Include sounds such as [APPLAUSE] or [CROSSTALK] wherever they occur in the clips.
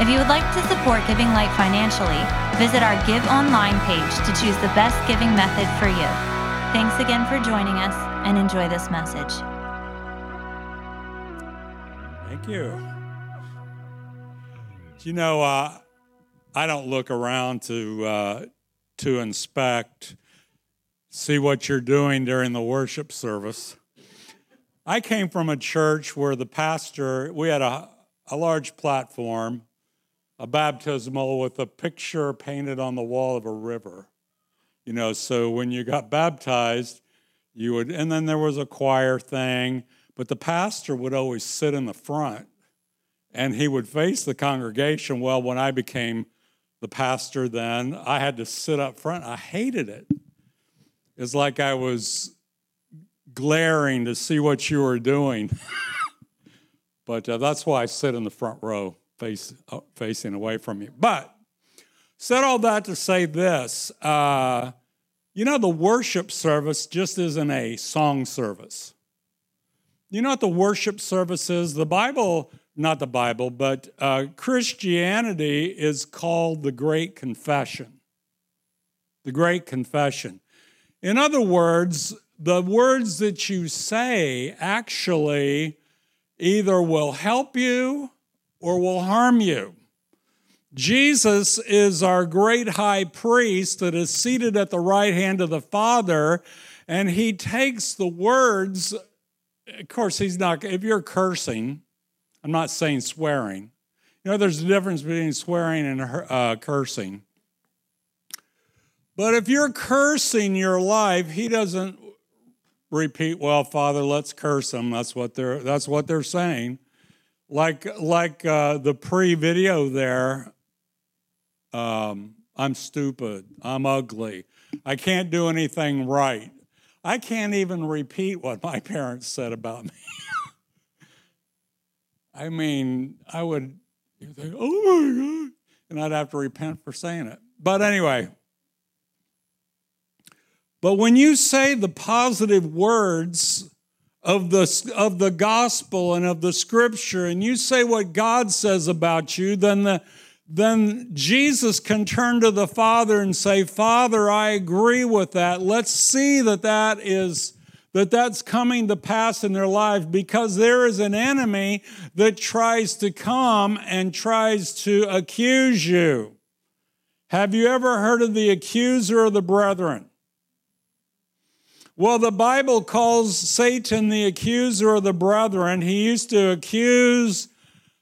If you would like to support Giving Light financially, visit our Give Online page to choose the best giving method for you. Thanks again for joining us and enjoy this message. Thank you. You know, uh, I don't look around to uh, to inspect, see what you're doing during the worship service. I came from a church where the pastor, we had a, a large platform, a baptismal with a picture painted on the wall of a river. You know, so when you got baptized, you would, and then there was a choir thing, but the pastor would always sit in the front and he would face the congregation. Well, when I became the pastor then, I had to sit up front. I hated it. It's like I was glaring to see what you were doing. [LAUGHS] but uh, that's why I sit in the front row, face, uh, facing away from you. But said all that to say this uh, you know, the worship service just isn't a song service. You know what the worship service is? The Bible, not the Bible, but uh, Christianity is called the Great Confession. The Great Confession. In other words, the words that you say actually either will help you or will harm you. Jesus is our great high priest that is seated at the right hand of the Father, and he takes the words. Of course, he's not, if you're cursing, I'm not saying swearing. You know, there's a difference between swearing and uh, cursing. But if you're cursing your life, he doesn't repeat, well, Father, let's curse them. That's what they're, that's what they're saying. Like, like uh, the pre video there, um, I'm stupid. I'm ugly. I can't do anything right. I can't even repeat what my [LAUGHS] parents said about me. [LAUGHS] I mean, I would think, oh my God, and I'd have to repent for saying it. But anyway, but when you say the positive words of the, of the gospel and of the scripture, and you say what God says about you, then, the, then Jesus can turn to the Father and say, Father, I agree with that. Let's see that that is that that's coming to pass in their life because there is an enemy that tries to come and tries to accuse you. Have you ever heard of the accuser of the brethren? Well, the Bible calls Satan the accuser of the brethren. He used to accuse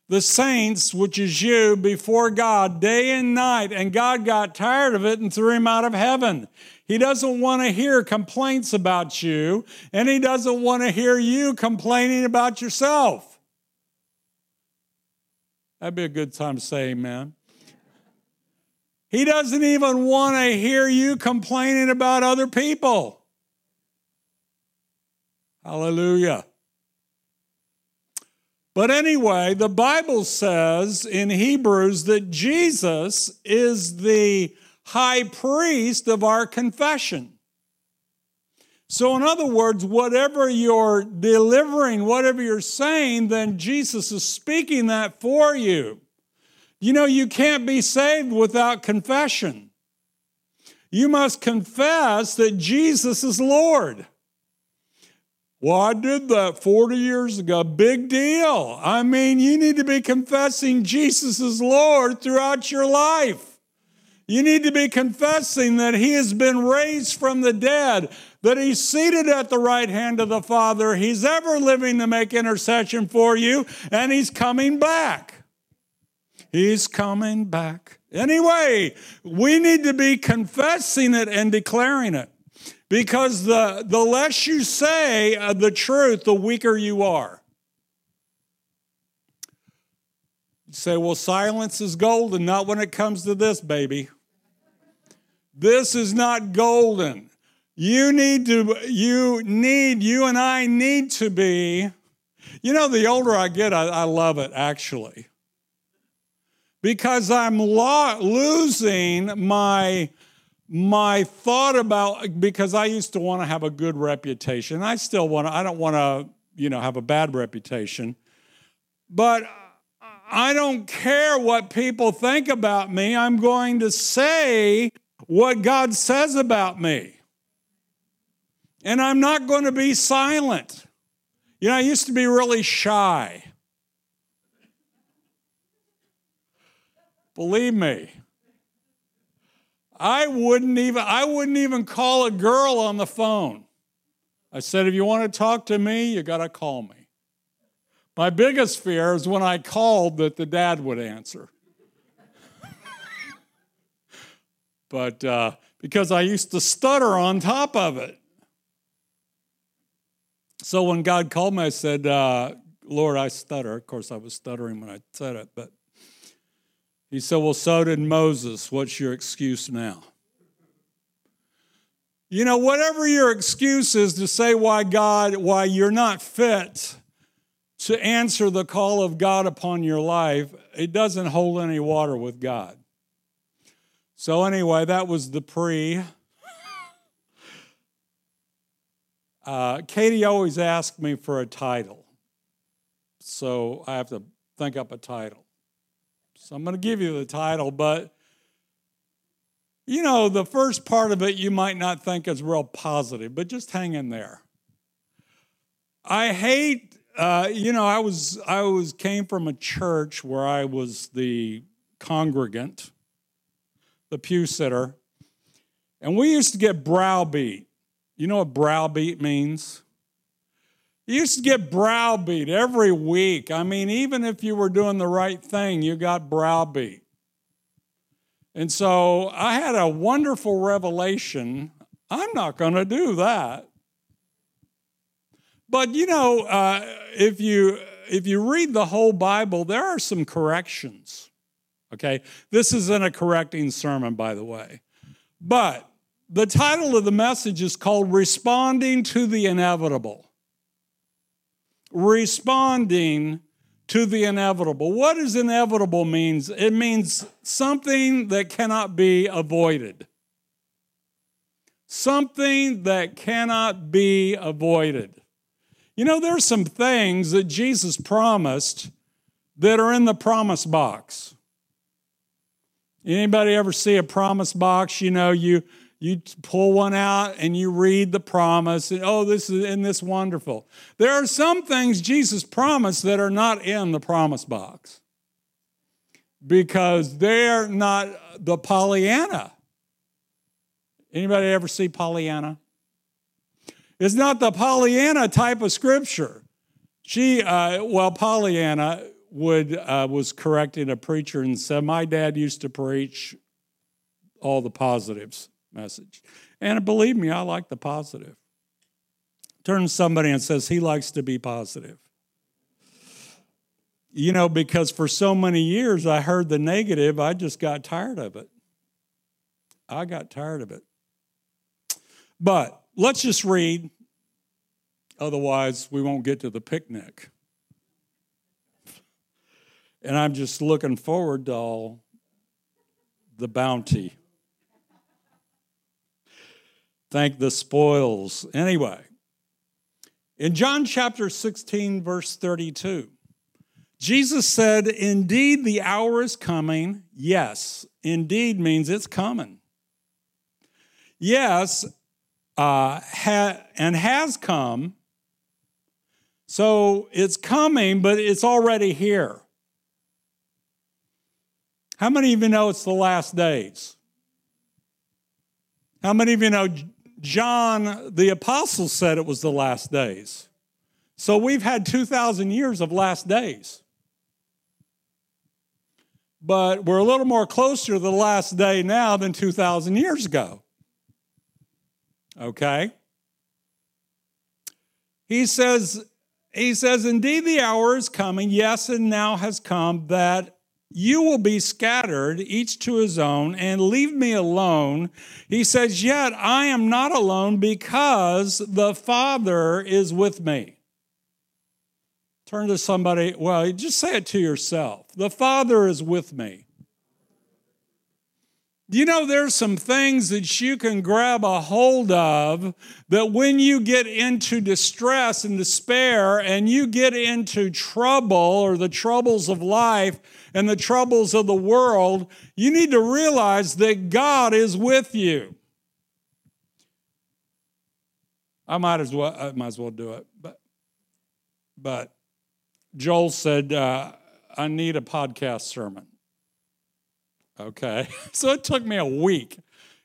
the saints, which is you, before God day and night, and God got tired of it and threw him out of heaven. He doesn't want to hear complaints about you, and he doesn't want to hear you complaining about yourself. That'd be a good time to say amen. He doesn't even want to hear you complaining about other people. Hallelujah. But anyway, the Bible says in Hebrews that Jesus is the high priest of our confession. So, in other words, whatever you're delivering, whatever you're saying, then Jesus is speaking that for you. You know, you can't be saved without confession. You must confess that Jesus is Lord. Well, I did that 40 years ago. Big deal. I mean, you need to be confessing Jesus is Lord throughout your life. You need to be confessing that He has been raised from the dead, that He's seated at the right hand of the Father, He's ever living to make intercession for you, and He's coming back. He's coming back. Anyway, we need to be confessing it and declaring it. Because the, the less you say uh, the truth, the weaker you are. You say, well, silence is golden. Not when it comes to this, baby. This is not golden. You need to, you need, you and I need to be. You know, the older I get, I, I love it actually. Because I'm lo- losing my my thought about because I used to want to have a good reputation. I still want to, I don't want to, you know, have a bad reputation. But I don't care what people think about me. I'm going to say what God says about me. And I'm not going to be silent. You know, I used to be really shy. Believe me. I wouldn't even I wouldn't even call a girl on the phone. I said if you want to talk to me, you got to call me. My biggest fear is when I called that the dad would answer. [LAUGHS] but uh, because I used to stutter on top of it. So when God called me, I said, uh, Lord, I stutter. Of course, I was stuttering when I said it, but he said, Well, so did Moses. What's your excuse now? You know, whatever your excuse is to say why God, why you're not fit to answer the call of God upon your life, it doesn't hold any water with God. So, anyway, that was the pre. Uh, Katie always asked me for a title. So, I have to think up a title. So, I'm going to give you the title, but you know, the first part of it you might not think is real positive, but just hang in there. I hate uh, you know, I was I was came from a church where I was the congregant, the pew sitter, and we used to get browbeat. You know what browbeat means? You used to get browbeat every week. I mean, even if you were doing the right thing, you got browbeat. And so I had a wonderful revelation. I'm not going to do that. But you know, uh, if you if you read the whole Bible, there are some corrections. Okay, this isn't a correcting sermon, by the way, but the title of the message is called "Responding to the Inevitable." Responding to the inevitable. What does inevitable means? It means something that cannot be avoided. Something that cannot be avoided. You know, there's some things that Jesus promised that are in the promise box. Anybody ever see a promise box? You know, you you pull one out and you read the promise, and oh, this is in this wonderful. There are some things Jesus promised that are not in the promise box because they're not the Pollyanna. Anybody ever see Pollyanna? It's not the Pollyanna type of scripture. She, uh, well, Pollyanna would uh, was correcting a preacher and said, "My dad used to preach all the positives message, and believe me, I like the positive." Turn somebody and says he likes to be positive. You know, because for so many years I heard the negative, I just got tired of it. I got tired of it. But let's just read, otherwise, we won't get to the picnic. And I'm just looking forward to all the bounty. Thank the spoils. Anyway, in John chapter 16, verse 32, Jesus said, Indeed, the hour is coming. Yes, indeed means it's coming. Yes, uh, ha- and has come. So it's coming, but it's already here. How many of you know it's the last days? How many of you know John the Apostle said it was the last days? So we've had 2,000 years of last days. But we're a little more closer to the last day now than 2,000 years ago. Okay? He says, he says, Indeed, the hour is coming, yes, and now has come, that you will be scattered, each to his own, and leave me alone. He says, Yet I am not alone because the Father is with me. Turn to somebody, well, just say it to yourself. The Father is with me. You know, there's some things that you can grab a hold of that when you get into distress and despair and you get into trouble or the troubles of life and the troubles of the world, you need to realize that God is with you. I might as well, I might as well do it, but, but Joel said, uh, I need a podcast sermon. Okay. [LAUGHS] So it took me a week.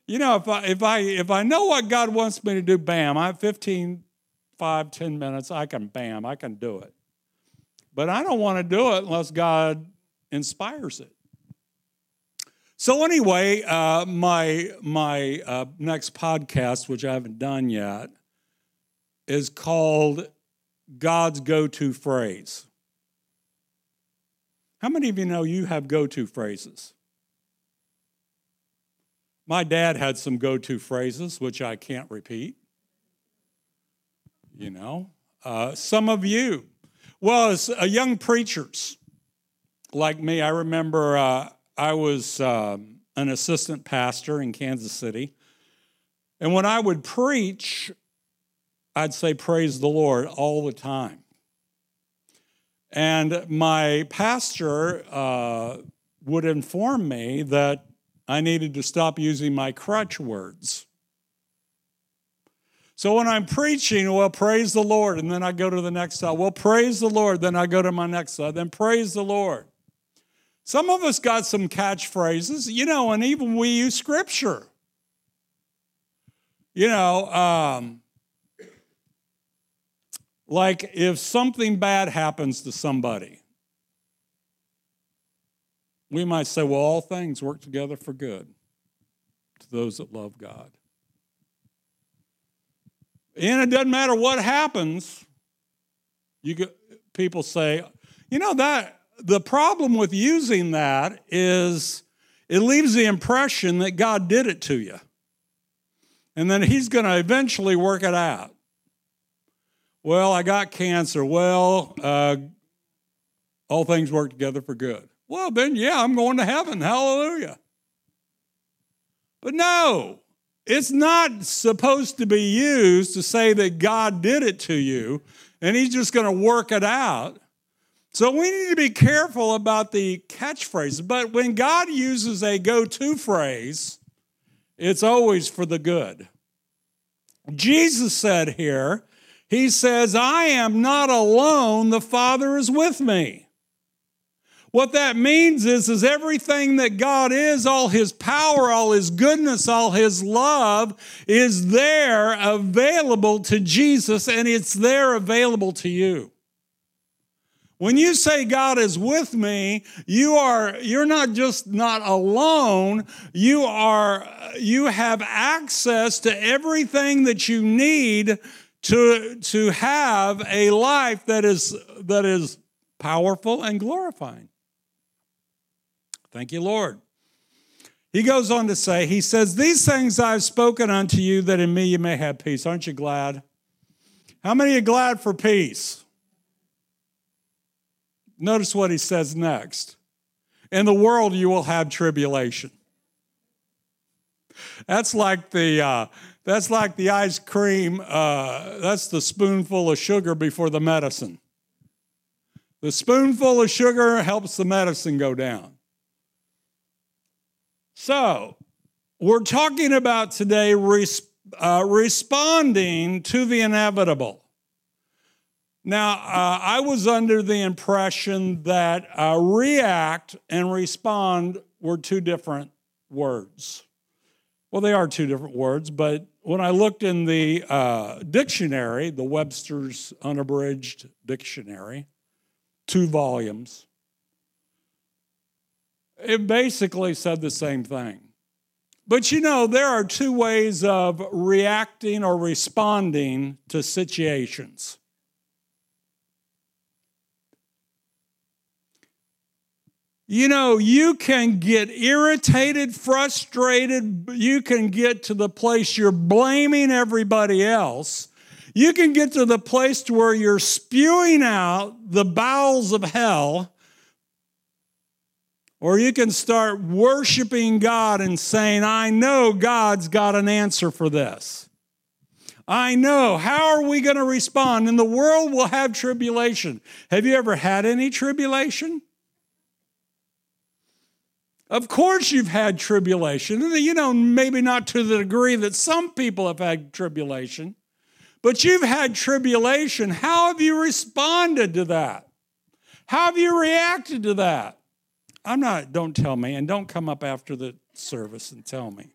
You know, if I if I if I know what God wants me to do, bam, I have 15, 5, 10 minutes, I can bam, I can do it. But I don't want to do it unless God inspires it. So anyway, uh, my my uh, next podcast, which I haven't done yet, is called God's go-to phrase. How many of you know you have go-to phrases? My dad had some go to phrases, which I can't repeat. You know, uh, some of you, well, as a young preachers like me, I remember uh, I was um, an assistant pastor in Kansas City. And when I would preach, I'd say, Praise the Lord all the time. And my pastor uh, would inform me that I needed to stop using my crutch words. So when I'm preaching, well, praise the Lord, and then I go to the next side. Well, praise the Lord, then I go to my next side. Then praise the Lord. Some of us got some catchphrases, you know, and even we use scripture. You know, um, like if something bad happens to somebody, we might say, well, all things work together for good to those that love God. And it doesn't matter what happens. You get, people say, you know that the problem with using that is it leaves the impression that God did it to you. And then he's going to eventually work it out. Well, I got cancer. Well, uh, all things work together for good. Well, then, yeah, I'm going to heaven. Hallelujah. But no, it's not supposed to be used to say that God did it to you and He's just going to work it out. So we need to be careful about the catchphrases. But when God uses a go to phrase, it's always for the good. Jesus said here, He says, I am not alone, the Father is with me. What that means is, is everything that God is, all his power, all his goodness, all his love is there available to Jesus and it's there available to you. When you say God is with me, you are you're not just not alone, you are you have access to everything that you need to to have a life that is that is powerful and glorifying. Thank you, Lord. He goes on to say, He says, These things I've spoken unto you that in me you may have peace. Aren't you glad? How many are glad for peace? Notice what he says next. In the world you will have tribulation. That's like the uh, that's like the ice cream. Uh, that's the spoonful of sugar before the medicine. The spoonful of sugar helps the medicine go down. So, we're talking about today res- uh, responding to the inevitable. Now, uh, I was under the impression that uh, react and respond were two different words. Well, they are two different words, but when I looked in the uh, dictionary, the Webster's Unabridged Dictionary, two volumes, it basically said the same thing. But you know, there are two ways of reacting or responding to situations. You know, you can get irritated, frustrated. You can get to the place you're blaming everybody else. You can get to the place to where you're spewing out the bowels of hell. Or you can start worshiping God and saying, I know God's got an answer for this. I know. How are we going to respond? And the world will have tribulation. Have you ever had any tribulation? Of course, you've had tribulation. You know, maybe not to the degree that some people have had tribulation, but you've had tribulation. How have you responded to that? How have you reacted to that? I'm not, don't tell me, and don't come up after the service and tell me.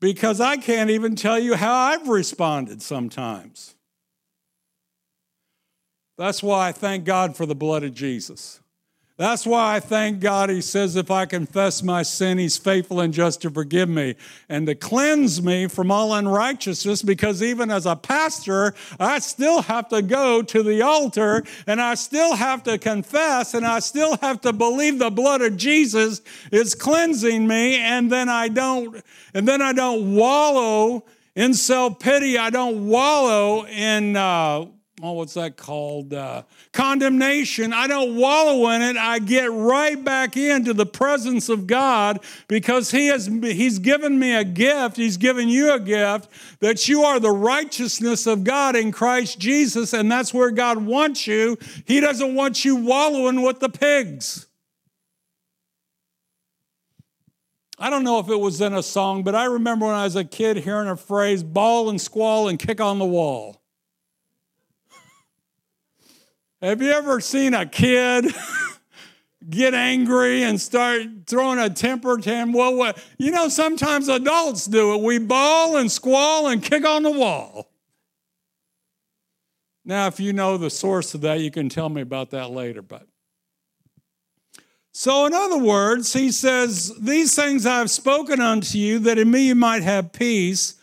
Because I can't even tell you how I've responded sometimes. That's why I thank God for the blood of Jesus. That's why I thank God. He says, if I confess my sin, He's faithful and just to forgive me and to cleanse me from all unrighteousness. Because even as a pastor, I still have to go to the altar and I still have to confess and I still have to believe the blood of Jesus is cleansing me. And then I don't, and then I don't wallow in self pity. I don't wallow in, uh, oh, what's that called? Uh, condemnation. I don't wallow in it. I get right back into the presence of God because He has He's given me a gift. He's given you a gift that you are the righteousness of God in Christ Jesus, and that's where God wants you. He doesn't want you wallowing with the pigs. I don't know if it was in a song, but I remember when I was a kid hearing a phrase, bawl and squall and kick on the wall. Have you ever seen a kid [LAUGHS] get angry and start throwing a temper tantrum? Well, what, you know, sometimes adults do it. We bawl and squall and kick on the wall. Now, if you know the source of that, you can tell me about that later. But so, in other words, he says, These things I have spoken unto you, that in me you might have peace.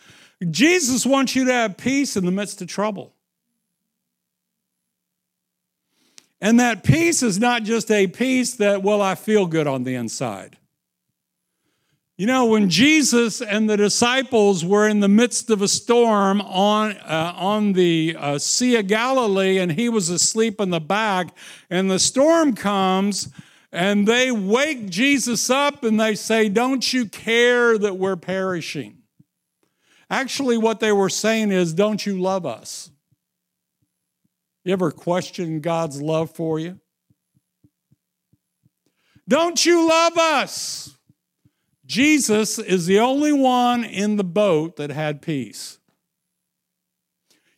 Jesus wants you to have peace in the midst of trouble. And that peace is not just a peace that, well, I feel good on the inside. You know, when Jesus and the disciples were in the midst of a storm on, uh, on the uh, Sea of Galilee and he was asleep in the back, and the storm comes and they wake Jesus up and they say, Don't you care that we're perishing? Actually, what they were saying is, Don't you love us? You ever question God's love for you? Don't you love us? Jesus is the only one in the boat that had peace.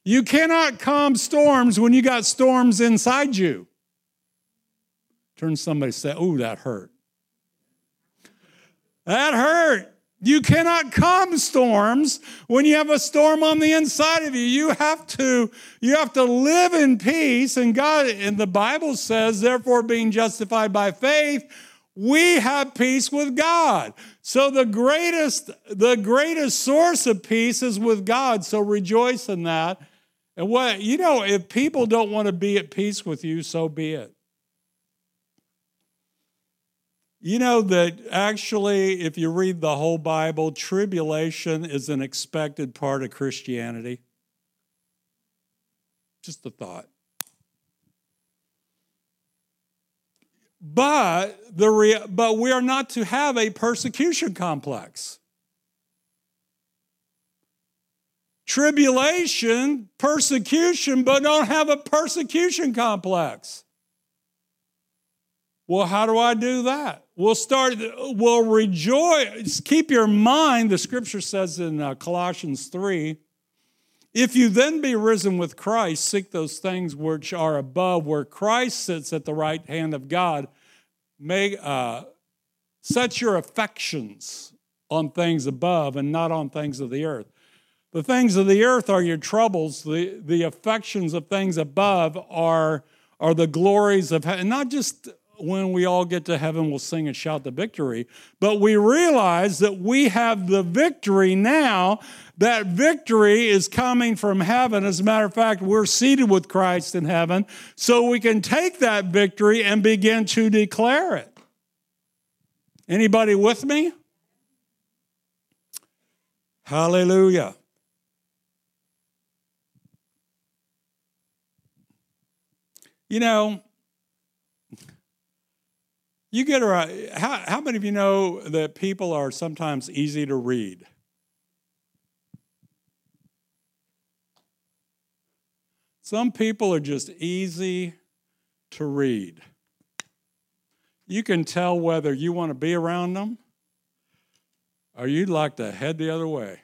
You cannot calm storms when you got storms inside you. Turn somebody say, Oh, that hurt. That hurt. You cannot calm storms when you have a storm on the inside of you. You have to, you have to live in peace. And God, and the Bible says, therefore, being justified by faith, we have peace with God. So the greatest, the greatest source of peace is with God. So rejoice in that. And what, you know, if people don't want to be at peace with you, so be it. You know that actually, if you read the whole Bible, tribulation is an expected part of Christianity. Just a thought. But, the rea- but we are not to have a persecution complex. Tribulation, persecution, but don't have a persecution complex. Well, how do I do that? We'll start, we'll rejoice. Keep your mind, the scripture says in uh, Colossians 3 if you then be risen with Christ, seek those things which are above, where Christ sits at the right hand of God. May, uh, set your affections on things above and not on things of the earth. The things of the earth are your troubles, the, the affections of things above are, are the glories of heaven. Not just when we all get to heaven, we'll sing and shout the victory. But we realize that we have the victory now. That victory is coming from heaven. As a matter of fact, we're seated with Christ in heaven, so we can take that victory and begin to declare it. Anybody with me? Hallelujah. You know, you get around, how, how many of you know that people are sometimes easy to read? Some people are just easy to read. You can tell whether you want to be around them or you'd like to head the other way.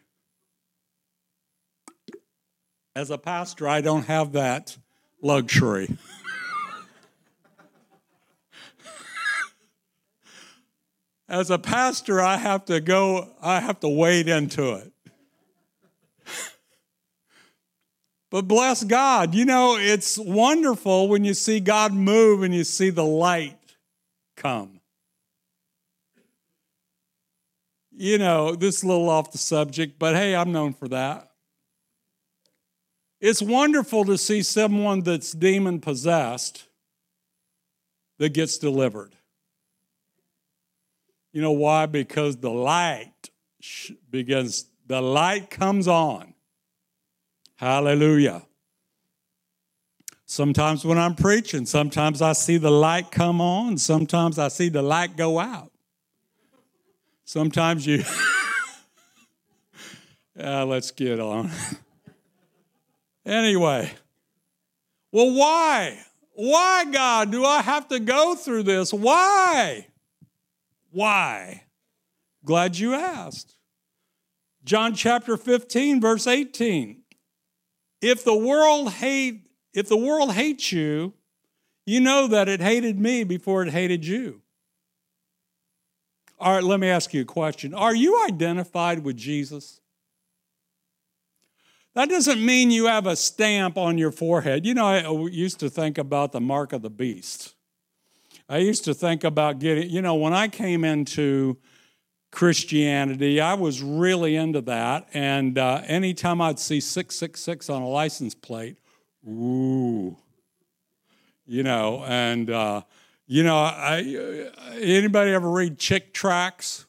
As a pastor, I don't have that luxury. [LAUGHS] As a pastor, I have to go, I have to wade into it. But bless God, you know, it's wonderful when you see God move and you see the light come. You know, this is a little off the subject, but hey, I'm known for that. It's wonderful to see someone that's demon possessed that gets delivered. You know why? Because the light begins, the light comes on. Hallelujah. Sometimes when I'm preaching, sometimes I see the light come on, sometimes I see the light go out. Sometimes you, yeah, [LAUGHS] let's get on. [LAUGHS] anyway, well, why? Why, God, do I have to go through this? Why? Why? Glad you asked. John chapter 15 verse 18. If the world hate if the world hates you, you know that it hated me before it hated you. All right, let me ask you a question. Are you identified with Jesus? That doesn't mean you have a stamp on your forehead. You know, I uh, used to think about the mark of the beast. I used to think about getting, you know, when I came into Christianity, I was really into that. And uh, anytime I'd see 666 on a license plate, ooh, you know, and, uh, you know, I, anybody ever read Chick tracts?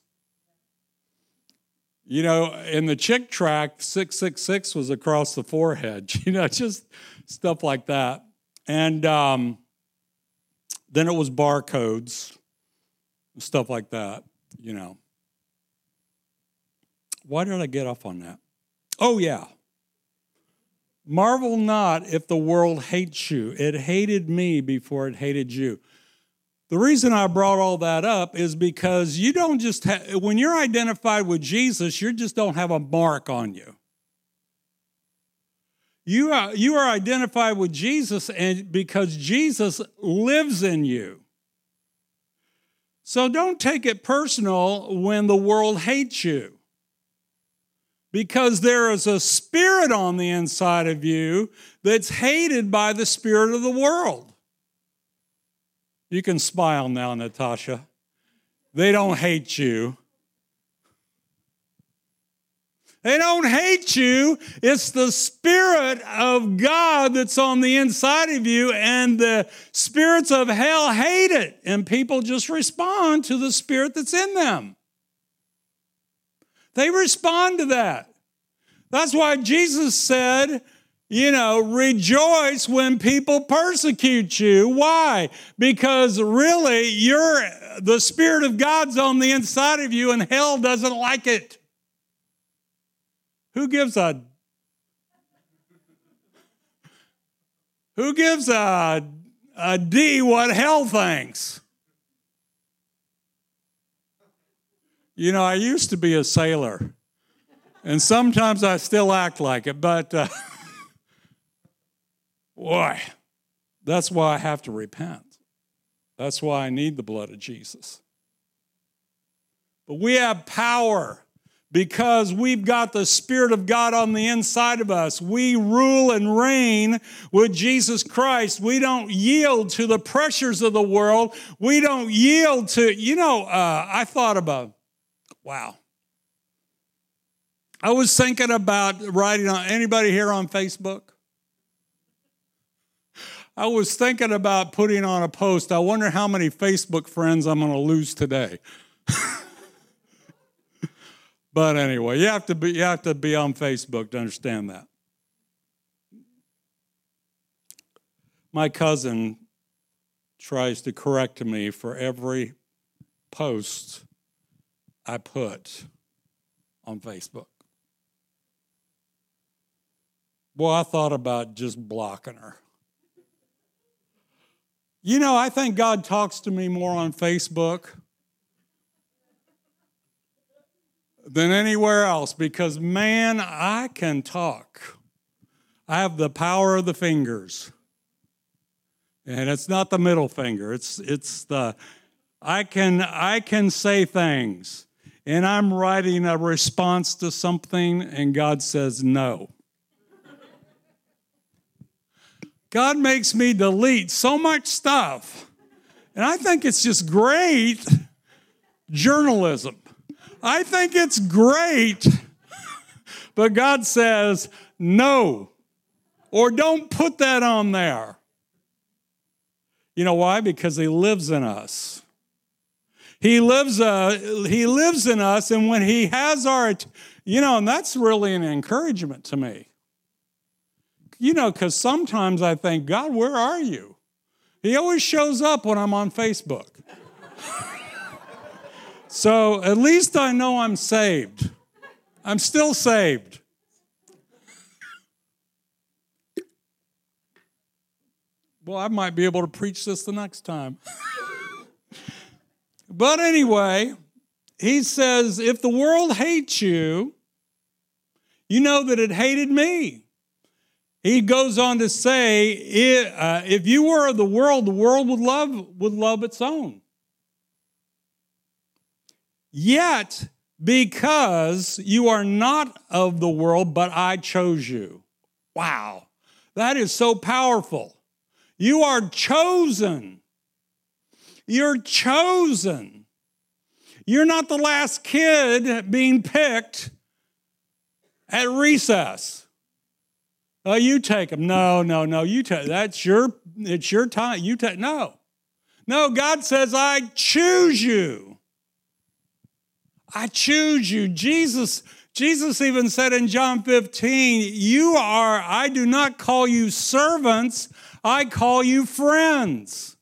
You know, in the Chick tract, 666 was across the forehead, [LAUGHS] you know, just stuff like that. And, um, then it was barcodes, stuff like that, you know. Why did I get off on that? Oh, yeah. Marvel not if the world hates you. It hated me before it hated you. The reason I brought all that up is because you don't just have, when you're identified with Jesus, you just don't have a mark on you. You are, you are identified with Jesus and because Jesus lives in you. So don't take it personal when the world hates you. Because there is a spirit on the inside of you that's hated by the spirit of the world. You can smile now, Natasha. They don't hate you. They don't hate you. It's the Spirit of God that's on the inside of you, and the spirits of hell hate it. And people just respond to the Spirit that's in them. They respond to that. That's why Jesus said, you know, rejoice when people persecute you. Why? Because really, you're the Spirit of God's on the inside of you, and hell doesn't like it. Who gives a Who gives a, a D what hell thinks? You know, I used to be a sailor, and sometimes I still act like it, but uh, [LAUGHS] boy, that's why I have to repent. That's why I need the blood of Jesus. But we have power because we've got the Spirit of God on the inside of us. We rule and reign with Jesus Christ. We don't yield to the pressures of the world. We don't yield to, you know, uh, I thought about, wow. I was thinking about writing on anybody here on Facebook? I was thinking about putting on a post. I wonder how many Facebook friends I'm going to lose today. [LAUGHS] but anyway, you have to be you have to be on Facebook to understand that. My cousin tries to correct me for every post I put on Facebook. Well, I thought about just blocking her. You know, I think God talks to me more on Facebook than anywhere else because, man, I can talk. I have the power of the fingers. And it's not the middle finger. It's it's the I can I can say things and I'm writing a response to something and God says no. God makes me delete so much stuff. And I think it's just great journalism. I think it's great. But God says, no, or don't put that on there. You know why? Because He lives in us. He lives, uh, he lives in us, and when He has our, you know, and that's really an encouragement to me. You know, because sometimes I think, God, where are you? He always shows up when I'm on Facebook. [LAUGHS] so at least I know I'm saved. I'm still saved. Well, I might be able to preach this the next time. but anyway, he says, if the world hates you, you know that it hated me. He goes on to say, uh, if you were of the world, the world would love, would love its own. Yet, because you are not of the world, but I chose you. Wow, that is so powerful. You are chosen. You're chosen. You're not the last kid being picked at recess. Oh, you take them. No, no, no. You take. That's your. It's your time. You take. No, no. God says, "I choose you. I choose you." Jesus. Jesus even said in John 15, "You are. I do not call you servants. I call you friends."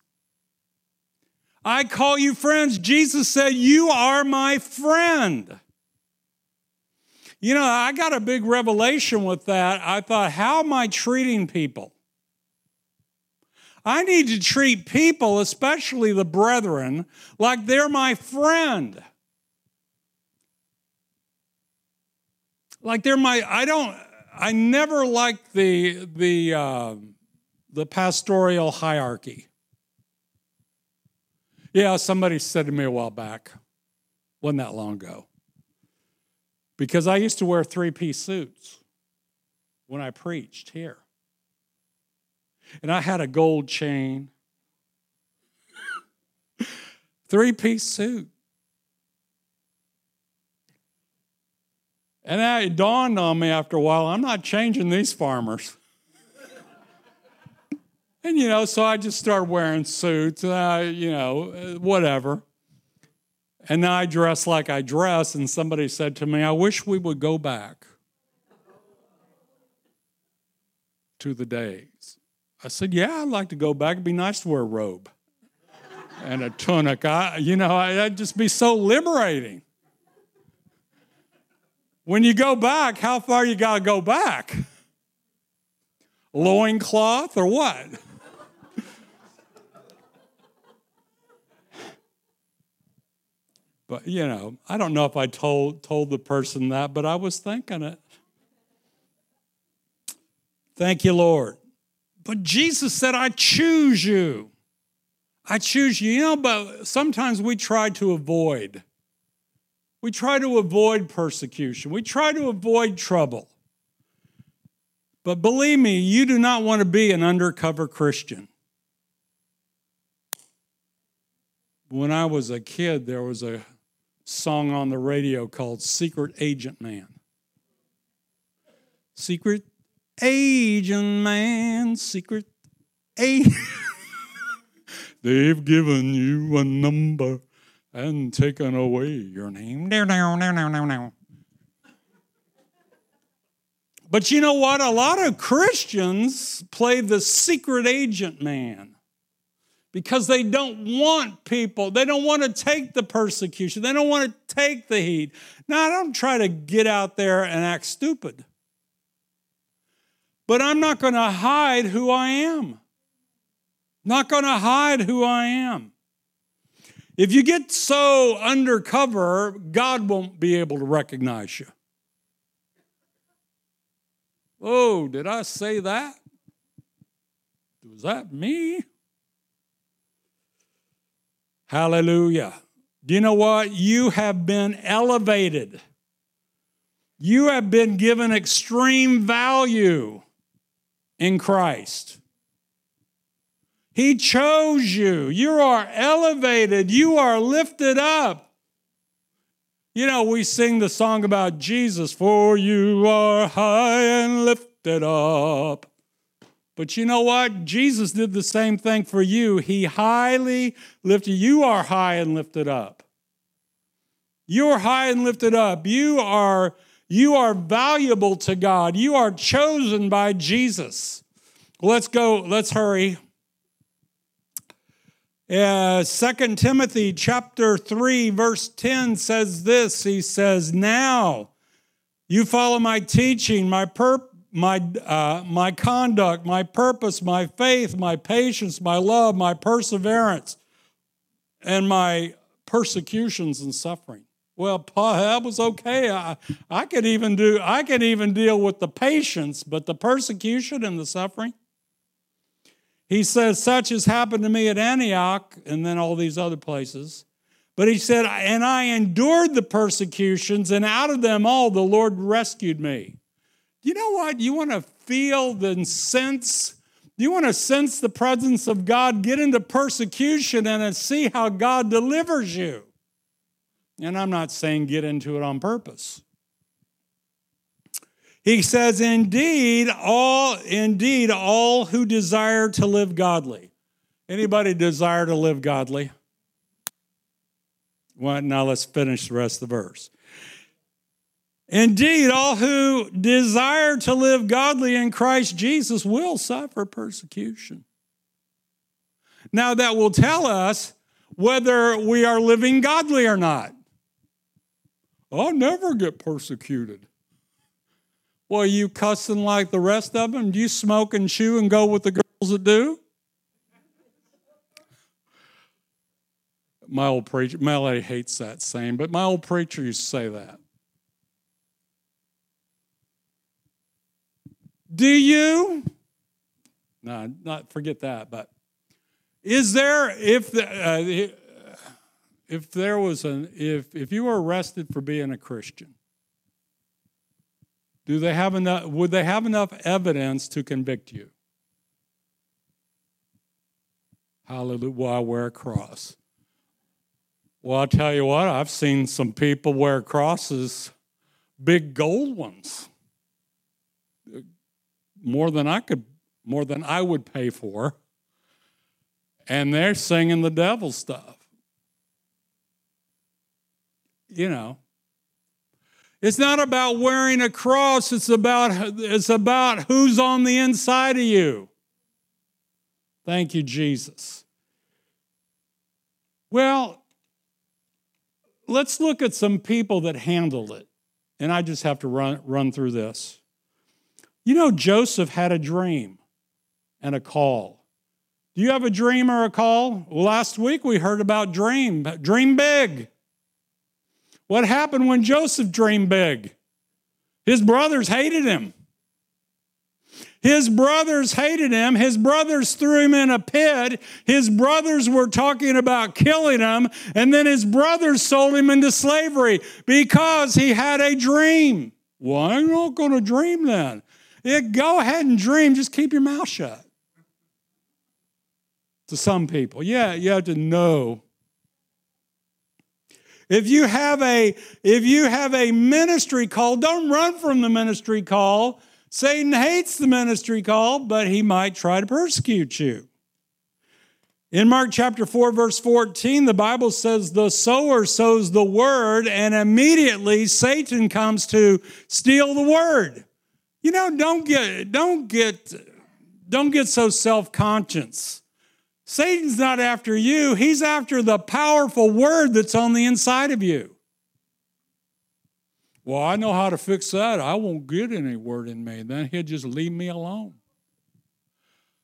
I call you friends. Jesus said, You are my friend. You know, I got a big revelation with that. I thought, how am I treating people? I need to treat people, especially the brethren, like they're my friend. Like they're my, I don't, I never liked the, the, uh, the pastoral hierarchy. Yeah, somebody said to me a while back, wasn't that long ago because I used to wear three piece suits when I preached here. And I had a gold chain, [LAUGHS] three piece suit. And it dawned on me after a while I'm not changing these farmers. [LAUGHS] and, you know, so I just started wearing suits, uh, you know, whatever. And now I dress like I dress, and somebody said to me, I wish we would go back to the days. I said, Yeah, I'd like to go back. It'd be nice to wear a robe and a tunic. I, you know, that'd just be so liberating. When you go back, how far you got to go back? Loincloth or what? But you know, I don't know if I told told the person that, but I was thinking it. Thank you, Lord. But Jesus said, I choose you. I choose you. You know, but sometimes we try to avoid We try to avoid persecution. We try to avoid trouble. But believe me, you do not want to be an undercover Christian. When I was a kid, there was a song on the radio called Secret Agent Man. Secret Agent Man, Secret Agent. [LAUGHS] They've given you a number and taken away your name. But you know what? A lot of Christians play the secret agent man because they don't want people, they don't want to take the persecution, they don't want to take the heat. Now, I don't try to get out there and act stupid, but I'm not going to hide who I am. Not going to hide who I am. If you get so undercover, God won't be able to recognize you. Oh, did I say that? Was that me? Hallelujah. Do you know what? You have been elevated. You have been given extreme value in Christ. He chose you. You are elevated. You are lifted up. You know, we sing the song about Jesus, for you are high and lifted up. But you know what? Jesus did the same thing for you. He highly lifted. You are high and lifted up. You are high and lifted up. You are, you are valuable to God. You are chosen by Jesus. Let's go, let's hurry. Uh, 2 Timothy chapter 3 verse 10 says this. He says, "Now you follow my teaching, my pur- my uh, my conduct, my purpose, my faith, my patience, my love, my perseverance, and my persecutions and suffering." Well, Paul, that was okay. I, I could even do I could even deal with the patience, but the persecution and the suffering, he says, Such has happened to me at Antioch and then all these other places. But he said, And I endured the persecutions, and out of them all the Lord rescued me. You know what? You want to feel and sense, you want to sense the presence of God, get into persecution and see how God delivers you. And I'm not saying get into it on purpose. He says, indeed, all indeed all who desire to live godly. Anybody desire to live godly? Well, now let's finish the rest of the verse. Indeed, all who desire to live godly in Christ Jesus will suffer persecution. Now, that will tell us whether we are living godly or not. I'll never get persecuted. Well, you cussing like the rest of them? Do you smoke and chew and go with the girls that do? My old preacher, Melody hates that saying, but my old preacher used to say that. Do you? No, not forget that, but is there, if, the, uh, if there was an, if, if you were arrested for being a Christian, do they have enough, would they have enough evidence to convict you? Hallelujah. Well, I wear a cross. Well, I'll tell you what, I've seen some people wear crosses, big gold ones, more than I could, more than I would pay for. And they're singing the devil stuff. You know, it's not about wearing a cross, it's about, it's about who's on the inside of you. Thank you, Jesus. Well, let's look at some people that handled it. And I just have to run, run through this. You know, Joseph had a dream and a call. Do you have a dream or a call? Last week we heard about dream. Dream big. What happened when Joseph dreamed big? His brothers hated him. His brothers hated him. His brothers threw him in a pit. His brothers were talking about killing him. And then his brothers sold him into slavery because he had a dream. Well, I'm not going to dream then. Yeah, go ahead and dream. Just keep your mouth shut. To some people, yeah, you have to know. If you have a if you have a ministry call, don't run from the ministry call. Satan hates the ministry call, but he might try to persecute you. In Mark chapter 4, verse 14, the Bible says, The sower sows the word, and immediately Satan comes to steal the word. You know, don't get, don't get, don't get so self-conscious. Satan's not after you, he's after the powerful word that's on the inside of you. Well, I know how to fix that. I won't get any word in me. Then he'll just leave me alone.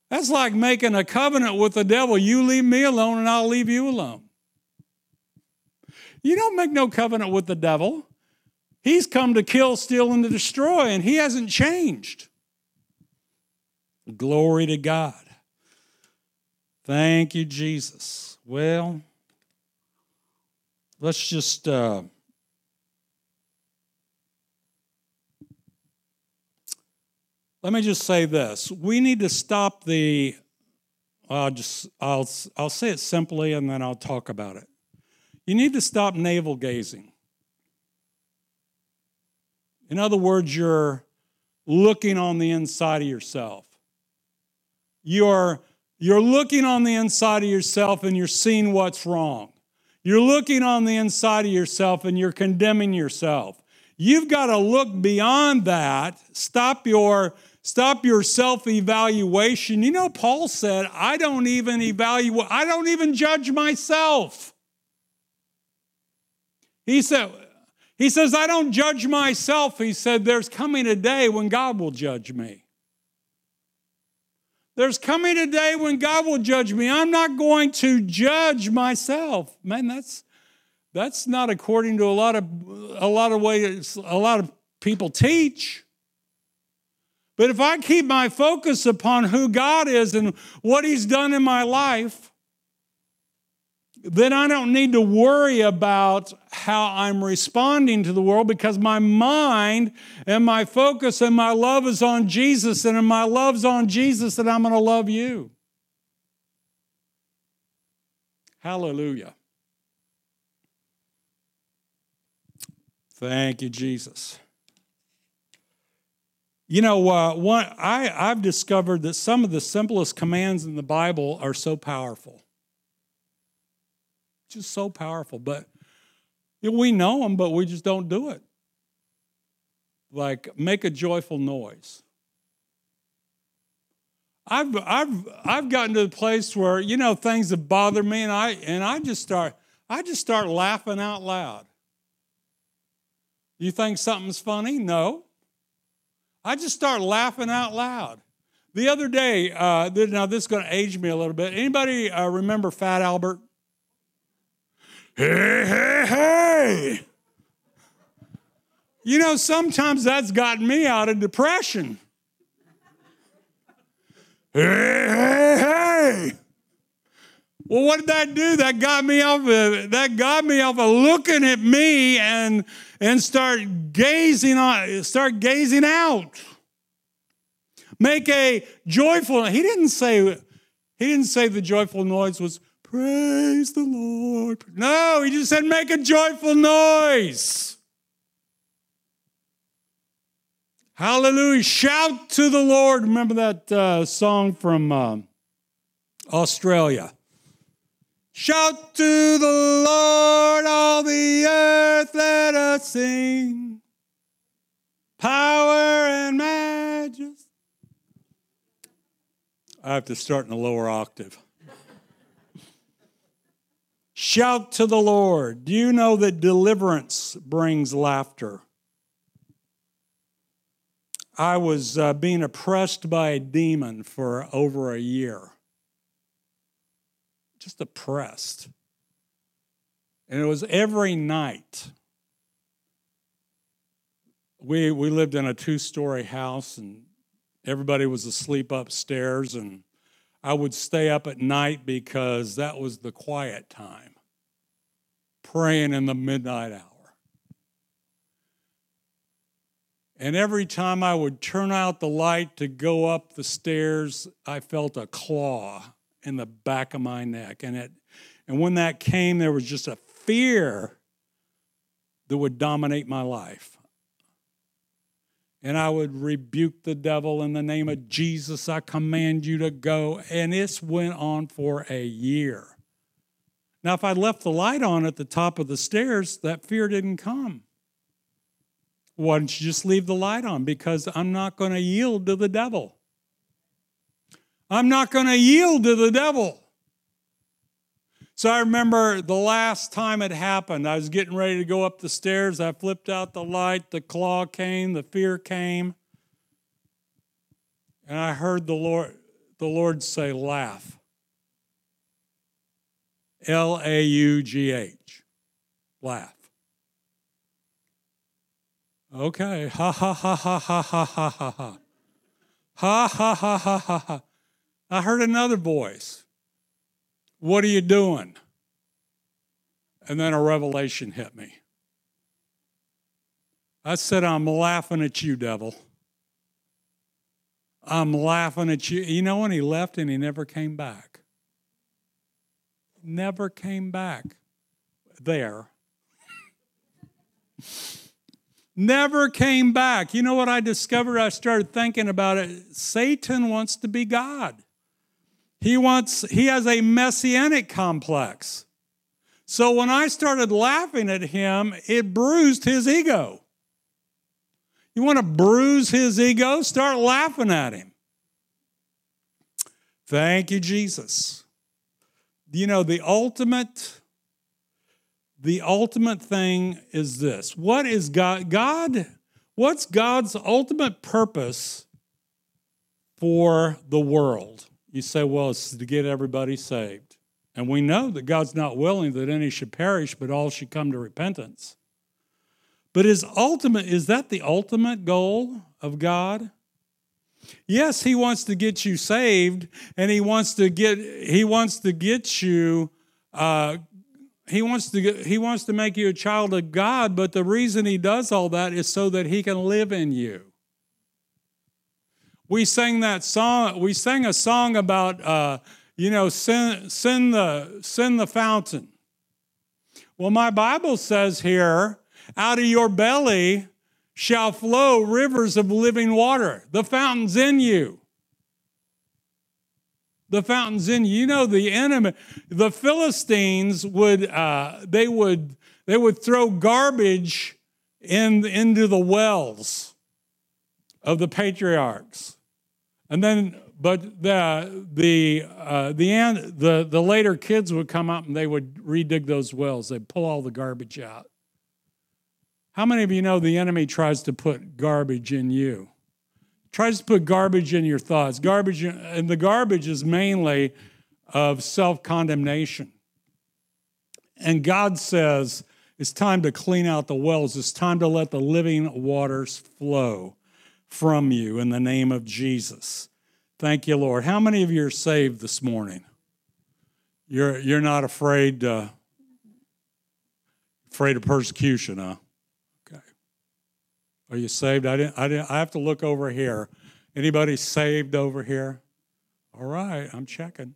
That's like making a covenant with the devil. You leave me alone and I'll leave you alone. You don't make no covenant with the devil. He's come to kill, steal, and to destroy, and he hasn't changed. Glory to God. Thank you, Jesus. Well, let's just. Uh, let me just say this. We need to stop the. I'll just I'll I'll say it simply and then I'll talk about it. You need to stop navel gazing. In other words, you're looking on the inside of yourself. You're, you're looking on the inside of yourself and you're seeing what's wrong. You're looking on the inside of yourself and you're condemning yourself. You've got to look beyond that. Stop your stop your self-evaluation. You know Paul said, I don't even evaluate I don't even judge myself. He said he says, I don't judge myself. He said, There's coming a day when God will judge me. There's coming a day when God will judge me. I'm not going to judge myself. Man, that's that's not according to a lot of a lot of ways a lot of people teach. But if I keep my focus upon who God is and what He's done in my life, then I don't need to worry about how I'm responding to the world because my mind and my focus and my love is on Jesus. And if my love's on Jesus, then I'm going to love you. Hallelujah. Thank you, Jesus. You know, uh, one, I, I've discovered that some of the simplest commands in the Bible are so powerful just so powerful. But we know them, but we just don't do it. Like make a joyful noise. I've I've I've gotten to the place where you know things that bother me, and I and I just start I just start laughing out loud. You think something's funny? No. I just start laughing out loud. The other day, uh, now this is going to age me a little bit. Anybody uh, remember Fat Albert? Hey, hey, hey. You know, sometimes that's gotten me out of depression. Hey, hey, hey. Well, what did that do? That got me off of that got me off of looking at me and and start gazing on start gazing out. Make a joyful. He didn't say he didn't say the joyful noise was Praise the Lord. No, he just said, make a joyful noise. Hallelujah. Shout to the Lord. Remember that uh, song from uh, Australia? Shout to the Lord, all the earth, let us sing. Power and majesty. I have to start in a lower octave. Shout to the Lord. Do you know that deliverance brings laughter? I was uh, being oppressed by a demon for over a year. Just oppressed. And it was every night. We, we lived in a two story house, and, everybody was asleep upstairs, and I would stay up at night because that was the quiet time, praying in the midnight hour. And every time I would turn out the light to go up the stairs, I felt a claw in the back of my neck. And, it, and when that came, there was just a fear that would dominate my life. And I would rebuke the devil in the name of Jesus. I command you to go. And this went on for a year. Now, if I left the light on at the top of the stairs, that fear didn't come. Why don't you just leave the light on? Because I'm not going to yield to the devil. I'm not going to yield to the devil. So I remember the last time it happened, I was getting ready to go up the stairs. I flipped out the light, the claw came, the fear came. And I heard the Lord, the Lord say, laugh. L A U G H. Laugh. Okay. Ha ha ha ha ha ha ha ha ha. Ha ha ha ha ha ha. I heard another voice. What are you doing? And then a revelation hit me. I said, I'm laughing at you, devil. I'm laughing at you. You know, when he left and he never came back. Never came back there never came back. You know what I discovered? I started thinking about it. Satan wants to be God. He wants he has a messianic complex. So when I started laughing at him, it bruised his ego. You want to bruise his ego? Start laughing at him. Thank you, Jesus. You know, the ultimate the ultimate thing is this what is God? God, what's God's ultimate purpose for the world? You say, well, it's to get everybody saved. And we know that God's not willing that any should perish, but all should come to repentance. But his ultimate, is that the ultimate goal of God? Yes, he wants to get you saved, and he wants to get he wants to get you uh, he wants to he wants to make you a child of God, but the reason he does all that is so that he can live in you. We sang that song. We sang a song about uh, you know send, send the send the fountain. Well, my Bible says here, out of your belly shall flow rivers of living water. The fountain's in you. The fountain's in you. you. know the enemy. The Philistines would uh, they would they would throw garbage in into the wells of the patriarchs, and then but the the uh, the the the later kids would come up and they would redig those wells. They'd pull all the garbage out. How many of you know the enemy tries to put garbage in you? tries to put garbage in your thoughts. Garbage, and the garbage is mainly of self condemnation. And God says, it's time to clean out the wells. It's time to let the living waters flow from you in the name of Jesus. Thank you, Lord. How many of you are saved this morning? You're, you're not afraid, uh, afraid of persecution, huh? Okay. Are you saved? I didn't, I didn't I have to look over here. Anybody saved over here? All right, I'm checking.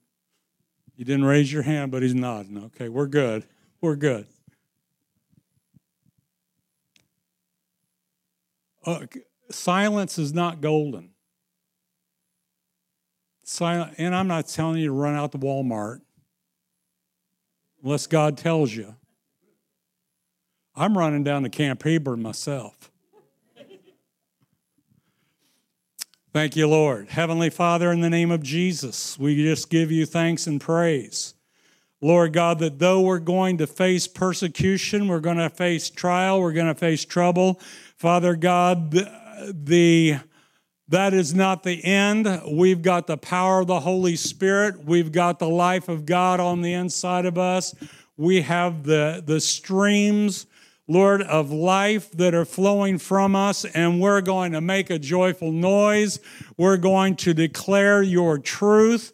You didn't raise your hand, but he's nodding. Okay, we're good. We're good. Uh, silence is not golden. And I'm not telling you to run out to Walmart unless God tells you. I'm running down to Camp Hebron myself. Thank you, Lord. Heavenly Father, in the name of Jesus, we just give you thanks and praise. Lord God, that though we're going to face persecution, we're going to face trial, we're going to face trouble, Father God, the that is not the end. We've got the power of the Holy Spirit. We've got the life of God on the inside of us. We have the, the streams Lord, of life that are flowing from us, and we're going to make a joyful noise. We're going to declare your truth,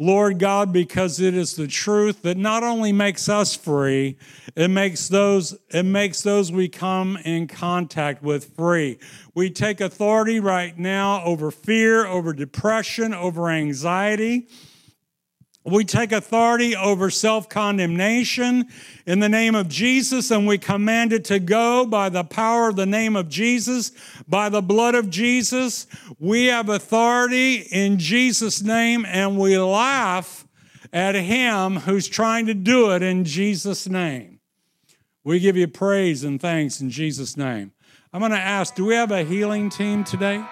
Lord God, because it is the truth that not only makes us free, it makes those, it makes those we come in contact with free. We take authority right now over fear, over depression, over anxiety. We take authority over self condemnation in the name of Jesus, and we command it to go by the power of the name of Jesus, by the blood of Jesus. We have authority in Jesus' name, and we laugh at him who's trying to do it in Jesus' name. We give you praise and thanks in Jesus' name. I'm going to ask do we have a healing team today?